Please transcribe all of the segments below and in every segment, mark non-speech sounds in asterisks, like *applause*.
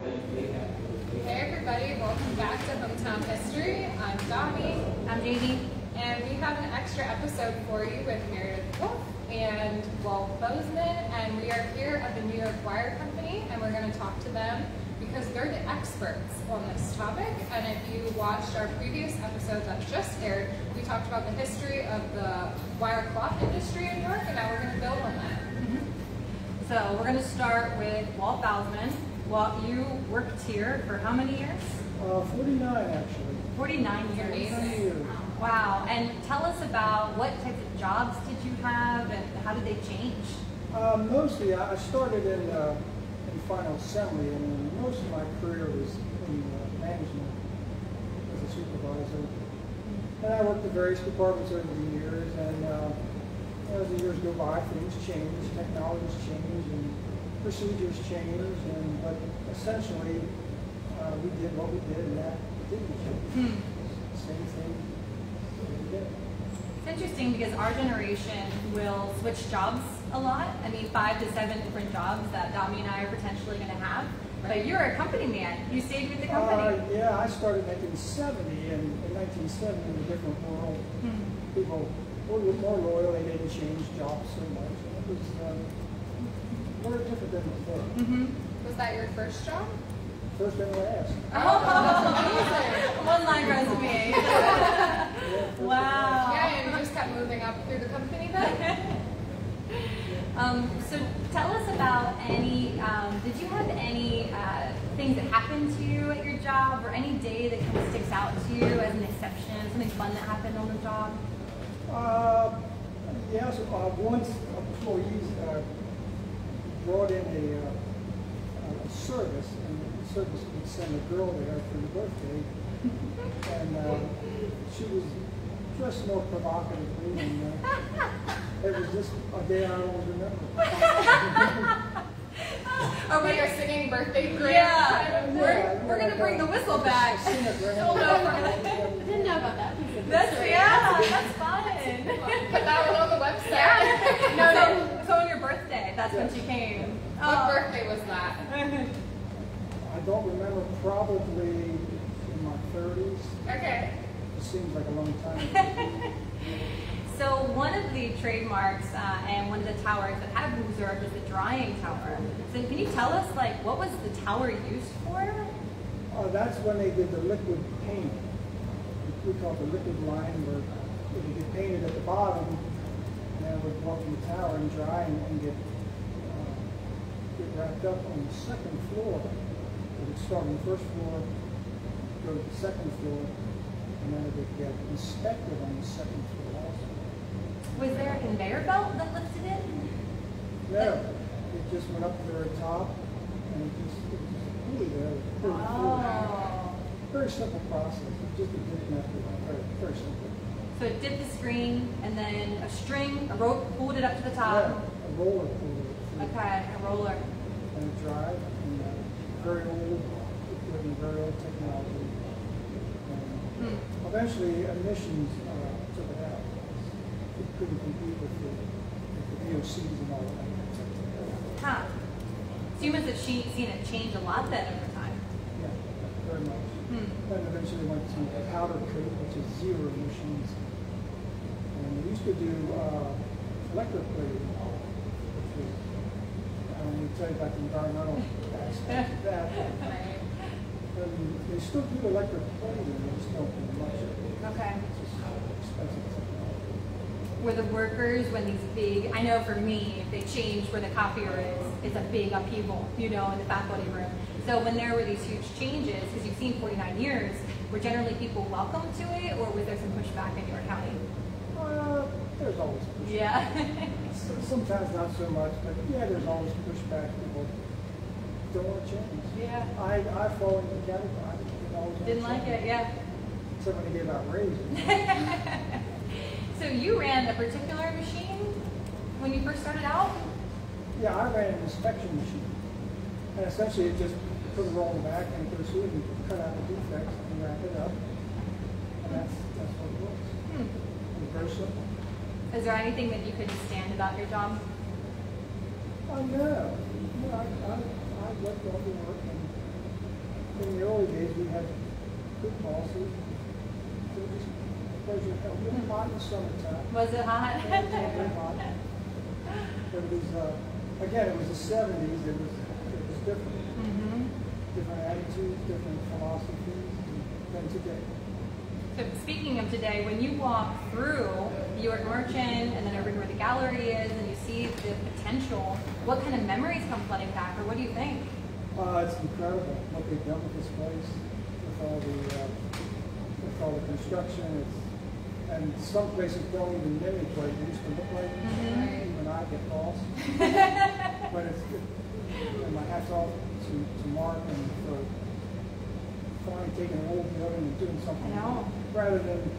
Hey everybody, welcome back to Hometown History. I'm Domi. I'm Jamie. And we have an extra episode for you with Meredith Wolfe and Walt Bausman. And we are here at the New York Wire Company and we're going to talk to them because they're the experts on this topic. And if you watched our previous episode that just aired, we talked about the history of the wire cloth industry in New York and now we're going to build on that. Mm-hmm. So we're going to start with Walt Bausman. Walt, you worked here for how many years? Uh, 49 actually. 49 years. Amazing. years. Wow. And tell us about what types of jobs did you have and how did they change? Uh, mostly, I I started in, uh, in final assembly, and most of my career was in uh, management as a supervisor. And I worked in various departments over the years, and uh, as the years go by, things change, technologies change, and procedures change, and but essentially, uh, we did what we did, and that didn't change. Same thing. It's interesting because our generation will switch jobs a lot. I mean, five to seven different jobs that Domi and I are potentially going to have. But you're a company man. You stayed with the company. Uh, yeah, I started in 1970, and in 1970, in a different world, Hmm. people were more loyal. They didn't change jobs so much. It was um, different than before. Mm-hmm. Was that your first job? First and last. Oh, *laughs* one line resume. Yeah, *laughs* Wow. Yeah, and you just kept moving up through the company then? *laughs* Um, so tell us about any, um, did you have any uh, things that happened to you at your job or any day that kind of sticks out to you as an exception, something fun that happened on the job? Uh, yes, uh, once employees uh, brought in a, uh, a service, and the service would send a girl there for her birthday, and uh, she was dressed more provocatively, and uh, it was just a day I always remember. Oh, but you're singing birthday parade. Yeah, kind we're, thing? we're gonna bring the whistle back. Sing it for Don't know if we're gonna- I didn't know about that That's, history. yeah, that's fun. Put that one on the website. Yeah. no, no. So, so on your birthday, that's when she came. What Oh. birthday was that? I don't remember, probably in my 30s. Okay. It seems like a long time ago. *laughs* So one of the trademarks uh, and one of the towers that have been reserved is the drying tower. So can you tell us, like, what was the tower used for? Uh, that's when they did the liquid paint. We call it the liquid line, where it would get painted at the bottom, and then it would walk in the tower and dry and, and get, get wrapped up on the second floor. It would start on the first floor, go to the second floor, and then it would get inspected on the second floor also. Was there a conveyor belt that lifted it? No, it just went up to the very top, and it just, it just really there. It was pretty cool. Oh. Very simple process, It's just a dip method, very, very simple. So it dipped the screen and then a string, a rope pulled it up to the top. Yeah, a roller pulled it Okay, a roller. and it dried, and uh, very old very old technology. And Hmm. eventually, emissions uh, took it out. It couldn't compete with the, with the VOCs and all that. Huh. So you must have seen it change a lot then over time. Yeah, very much. Hmm. Then eventually went to powder coat, which is zero emissions. And we used to do uh, electroplating, which was, I don't need to tell you about the environmental aspect of that. And they still do electroplating, they just don't do much of it. Okay. It's just expensive technology. were the workers when these big I know for me if they change where the copier is it's a big upheaval you know in the faculty room so when there were these huge changes because you've seen 49 years were generally people welcome to it or was there some pushback in your county always pushback. yeah Sometimes not so much, but yeah, there's always pushback. People don't want to change. yeah I, I fall into the category. I didn't always didn't like change. it yeah Except when they gave out raises. *laughs* so you ran a particular machine when you first started out Yeah, I ran an inspection machine. And essentially it just put a roll in the back and put a suit and cut out the defects and wrap it up. And that's, that's what it was. hmm. Very simple. Is there anything that you couldn't stand about your job Oh, no. No, I, I, I loved all the work and in the early days, we had good policy. It was pleasure, a little hot in the summertime. Was it hot? It was little hot. But it was, uh, again, it was the seventies, it was, it was different. Mhm. Different attitudes, different philosophies than today. Speaking of today, when you walk through New York Merchant and then over to where the gallery is and you see the potential, what kind of memories come flooding back or what do you think? Uh, it's incredible what they've done with this place, with all the, uh, with all the construction. It's, and some places don't even mimic what it used to look like. Mhm. Even I get lost. *laughs* but it's, it, and my hat's off to, to Mark and for finally taking an old building and doing something. I know. Rather than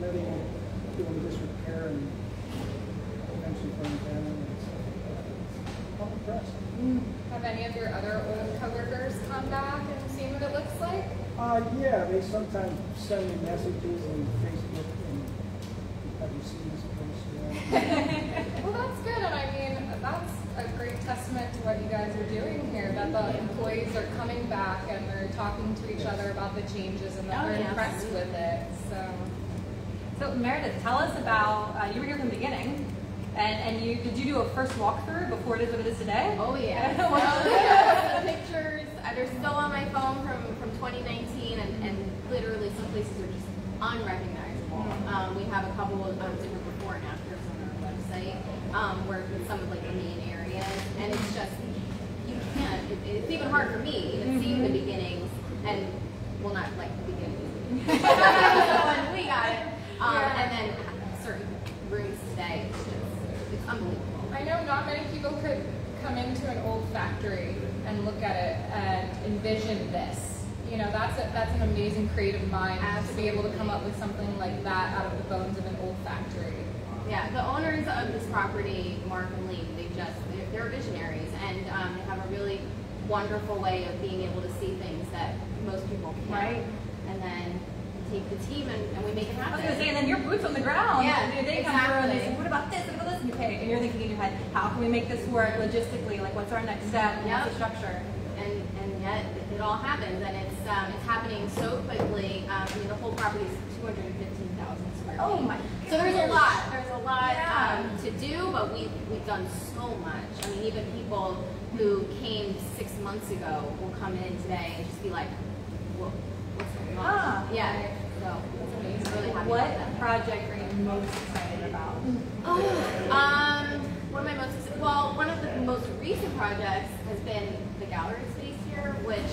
letting it do a disrepair and eventually burn down. And it's, I'm impressed. Have any of your other old coworkers come back and seen what it looks like? Uh, yeah, they sometimes send me messages on Facebook and have you seen this place? *laughs* Well, that's good, and I mean, that's a great testament to what you guys are doing here, that the employees are coming back and they're talking to each other about the changes and that Oh, they're yeah. impressed with it, so. So Meredith, tell us about, uh, you were here from the beginning and, and you, did you do a first walkthrough before it is what it is today? Oh yeah. What- yeah. the pictures, uh, they're still on my phone from, from 2019, and, and literally some places are just unrecognizable. Um, we have a couple of um, different before and afters on our website, um, where with some of like the main areas, and it's just you can't. It, it's even hard for me even seeing the beginnings, and well, not like the beginnings. *laughs* *laughs* we got it, um, Yeah. and then certain rooms today, it's just it's unbelievable. I know not many people could come into an old factory and look at it and envision this. You know, that's a, that's an amazing creative mind to be able to come up with something like that out of the bones of an old factory. Yeah, the owners of this property, Mark and Lee, just, they're, they're visionaries and um, they have a really wonderful way of being able to see things that most people can't. Right. And then take the team and, and we make it happen. I was gonna say, and then you're boots on the ground. Yeah, And they come through and they say, what about this? What about this? And you pay, and you're thinking in your head, how can we make this work logistically? Like, what's our next step? And What's the Yep. structure? and and yet it, all happens and it's um, it's happening so quickly. Um, I mean, the whole property is 215,000 square feet. Oh my So there's a lot. There's a lot Yeah. um, to do, but we we've done so much. I mean, even people who came six months ago will come in today and just be like, "What? What's going on?" Ah. yeah. So really happy What project are you most excited about? Um, what am I most excited? Well, one of the most recent projects has been the gallery space here, which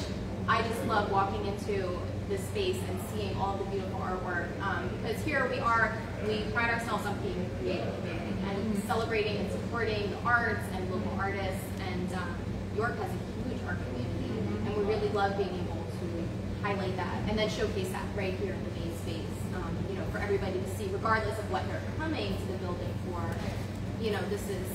I just love walking into this space and seeing all the beautiful artwork. Um, because here we are, we pride ourselves on being a creative community and celebrating and supporting the arts and local artists. And um, York has a huge art community, and we really love being able to highlight that and then showcase that right here in the main space. Um, you know, for everybody to see, regardless of what they're coming to the building for. You know, this is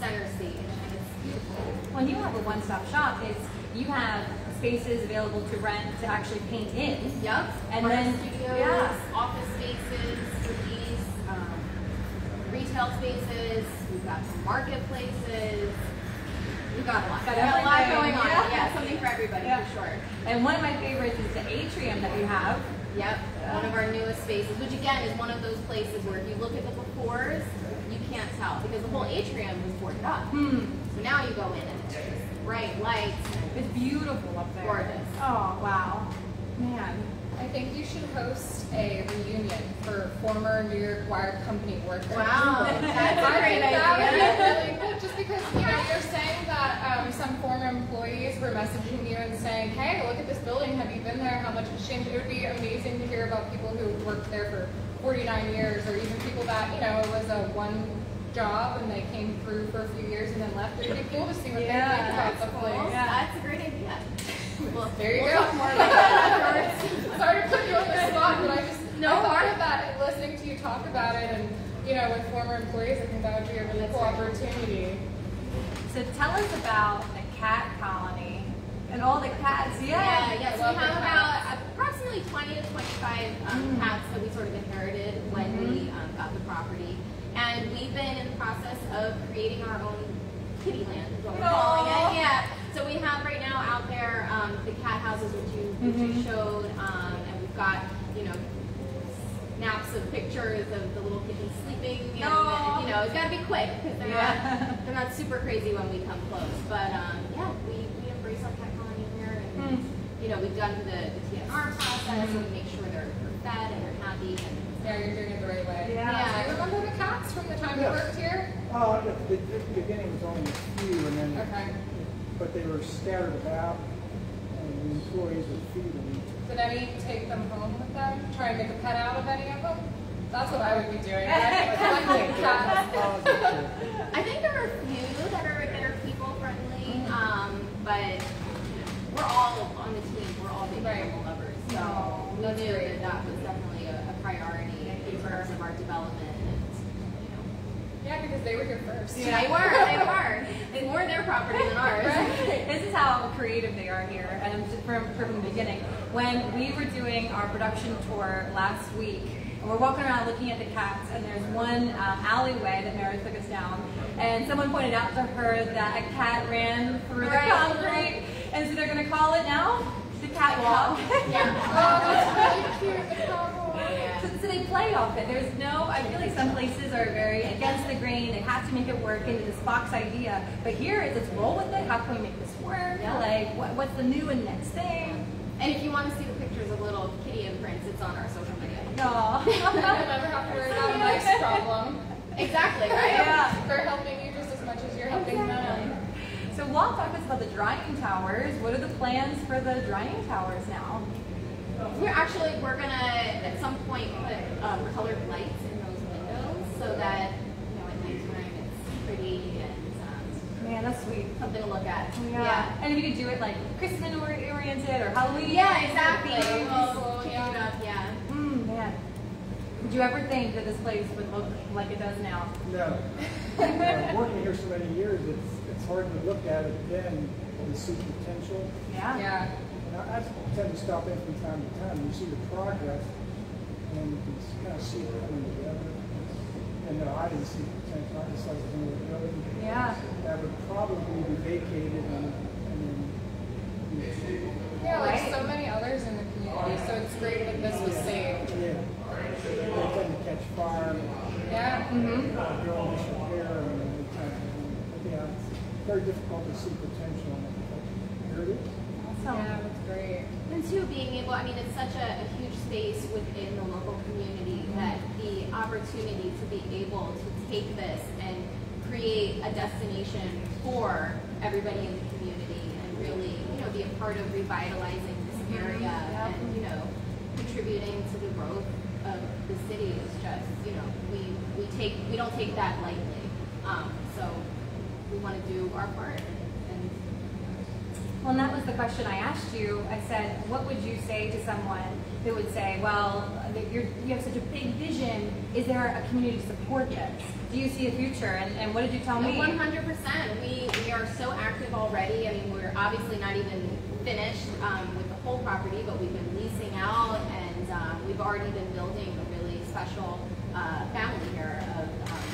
center stage, and it's beautiful. When you have a one-stop shop, it's you have spaces available to rent to actually paint in. Yep. And Art then- studios, yeah. office spaces, um, retail spaces. We've got some marketplaces. We've got a lot. Got We've got a lot going on. yeah. Yeah, something for everybody Yeah. for sure. And one of my favorites is the atrium that we have. Yep. One of our newest spaces, which again is one of those places where if you look at the befores, you can't tell because the whole atrium was boarded up. Hmm. So now you go in and it's bright lights. It's beautiful up there. Gorgeous. Oh wow, man. I think you should host a reunion for former New York Wire Company workers. Wow, that's a great think that would be idea. really cool, just because, you know, you're saying that um, some former employees were messaging you and saying, hey, look at this building, have you been there, how much it's changed? It would be amazing to hear about people who worked there for 49 years, or even people that, you know, it was a one job and they came through for a few years and then left. It would be cool to see what Yeah, they think about That's the cool. place. Yeah. That's a great idea. Well, There you we'll go. more about that. *laughs* Sorry to put you on the spot, but I just No. I thought of that listening to you talk about it, and you know, with former employees, I think that would be a really That's cool right. opportunity. So tell us about the cat colony and all the cats. Yeah, Yeah. yeah. So we have about approximately 20 to 25 um, cats that we sort of inherited when we um, got the property. And we've been in the process of creating our own kitty land, is what we're calling it. Yeah. So we have right now out there um, the cat houses, which you which you showed, um and we've got, you know, snaps of pictures of the little kittens sleeping. And, you know, it's gotta be quick because they're Yeah. not *laughs* they're not super crazy when we come close. But um, yeah, we, we embrace our cat colony here, and Hmm. you know, we've done the, the TNR process, and we make sure they're, they're fed and they're happy. And Yeah, you're doing it the right way. Yeah. Yeah. Do you remember the cats from the time you worked here? Uh, at the, the beginning was only a few, and then, Okay. but they were scattered about, and the employees would feed them. Did any take them home with them? Try and make a pet out of any of them? That's what I would be doing. Right? *laughs* Like cats. I think there are a few that are that are people friendly, um, but we're all on the team. We're all big Right. animal lovers, so No, that's knew that was definitely a, a priority in terms of our development. And you know, Yeah, because they were here first. Yeah. they were, they *laughs* were. It's more their property than ours. This is how creative they are here, and from, from the beginning. When we were doing our production tour last week, and we're walking around looking at the cats, and there's one um, alleyway that Meredith took us down, and someone pointed out to her that a cat ran through the concrete, and so they're going to call it now catwalk. Yeah. Oh, *laughs* really. *laughs* So, so they play off it. There's no, I feel like some places are very against the grain. They have to make it work into this box idea. But here it's let's roll with it. How can we make this work? Yeah. Like what, what's the new and next thing? And if you want to see the pictures of little kitty imprints, it's on our social media. *laughs* No. Never have to worry about a nice problem. Exactly, right? Yeah. They're helping you just as much as you're helping them. So Walt talked us about the drying towers. What are the plans for the drying towers now? We're actually we're gonna at some point put um, colored lights in those windows so that you know at nighttime it's pretty and um, Man, that's sweet. something to look at. Yeah. And if you could do it like Christmas oriented or Halloween. Yeah, exactly. Themes, We'll yeah. change up, yeah. Mm, man. Did you ever think that this place would look like it does now? No. *laughs* Uh, Working here so many years, it's, it's hard to look at it then and see potential. Yeah. Yeah. And I, I tend to stop in from time to time, you see the progress, and you can kind of see it coming together. And no, I didn't see potential, I just like the new building. Yeah. That would probably be vacated and, and then. Yeah, like Right. so many others in the community. So it's great that this was saved. Yeah. They tend to catch fire, Yeah. Mm-hmm. uh, during disrepair, and then they tend to, yeah, it's very difficult to see potential in it. But Here it is. Awesome. Yeah, that's great. And two, being able, I mean, it's such a, a huge space within the local community that the opportunity to be able to take this and create a destination for everybody in the community and really, you know, be a part of revitalizing this area Yep. and, you know, contributing to the growth of the city is just, you know, we, we take, we don't take that lightly. Um, do our part and Well, and that was the question I asked you. I said, what would you say to someone who would say, well, you're, you have such a big vision. Is there a community to support this? Do you see a future? And, and what did you tell me? One hundred percent. We we are so active already. I mean, we're obviously not even finished um, with the whole property, but we've been leasing out, and um, we've already been building a really special uh, family here of um,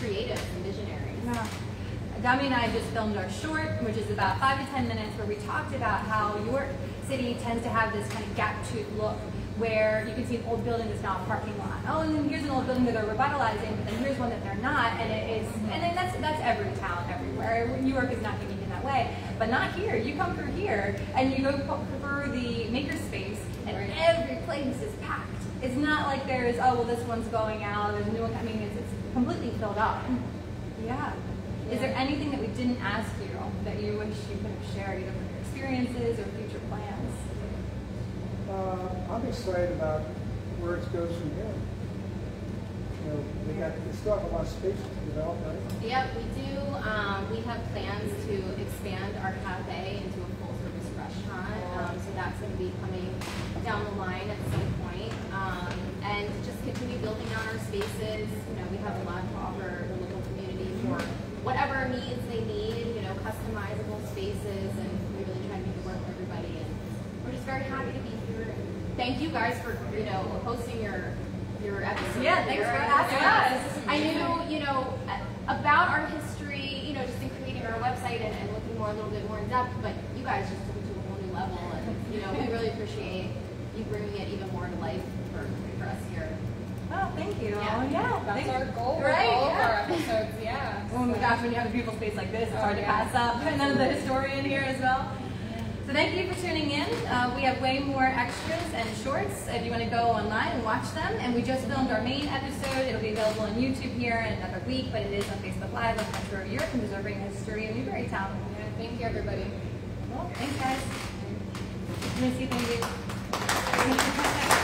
creatives and visionaries. Yeah. Domi and I just filmed our short, which is about five to ten minutes, where we talked about how York City tends to have this kind of gap tooth look, where you can see an old building that's not a parking lot. Oh, and then here's an old building that they're revitalizing, but then here's one that they're not, and it is, and then that's that's every town everywhere. New York is not unique in that way, but not here. You come through here, and you go through the makerspace, and every place is packed. It's not like there's oh well this one's going out, there's a new one coming. It's, it's completely filled up. Yeah. Is there anything that we didn't ask you that you wish you could have shared, either from your experiences or future plans? Uh, I'm excited about where it goes from here. You know, they got, they still have a lot of space to develop, right? Yep, we do. Um, we have plans to expand our cafe into a full service restaurant. Um, so that's going to be coming down the line at some point. Um, and just continue building out our spaces. You know, we have a lot to offer the local community for whatever needs they need, you know, customizable spaces and we really try to make it work for everybody. And we're just very happy to be here. Thank you guys for, you know, hosting your your episode. Yeah, thanks for asking us. I knew, you know, about our history, you know, just in creating our website and, and looking more a little bit more in depth, but you guys just took it to a whole new level and, you know, we *laughs* really appreciate, you bringing it even more to life for, for us here. Oh, thank you. Yeah. Oh, yeah. That's thank our goal Right, all of yeah. our episodes, yeah. Oh my gosh, when you have a beautiful space like this, it's Oh, hard to pass up. And then the historian here as well. So thank you for tuning in. Uh, we have way more extras and shorts if you want to go online and watch them. And we just filmed our main episode. It'll be available on YouTube here in another week, but it is on Facebook Live on Metro Europe and Preserving History in Newburytown. Yeah, thank you, everybody. Well, thanks guys. Missy, thank you.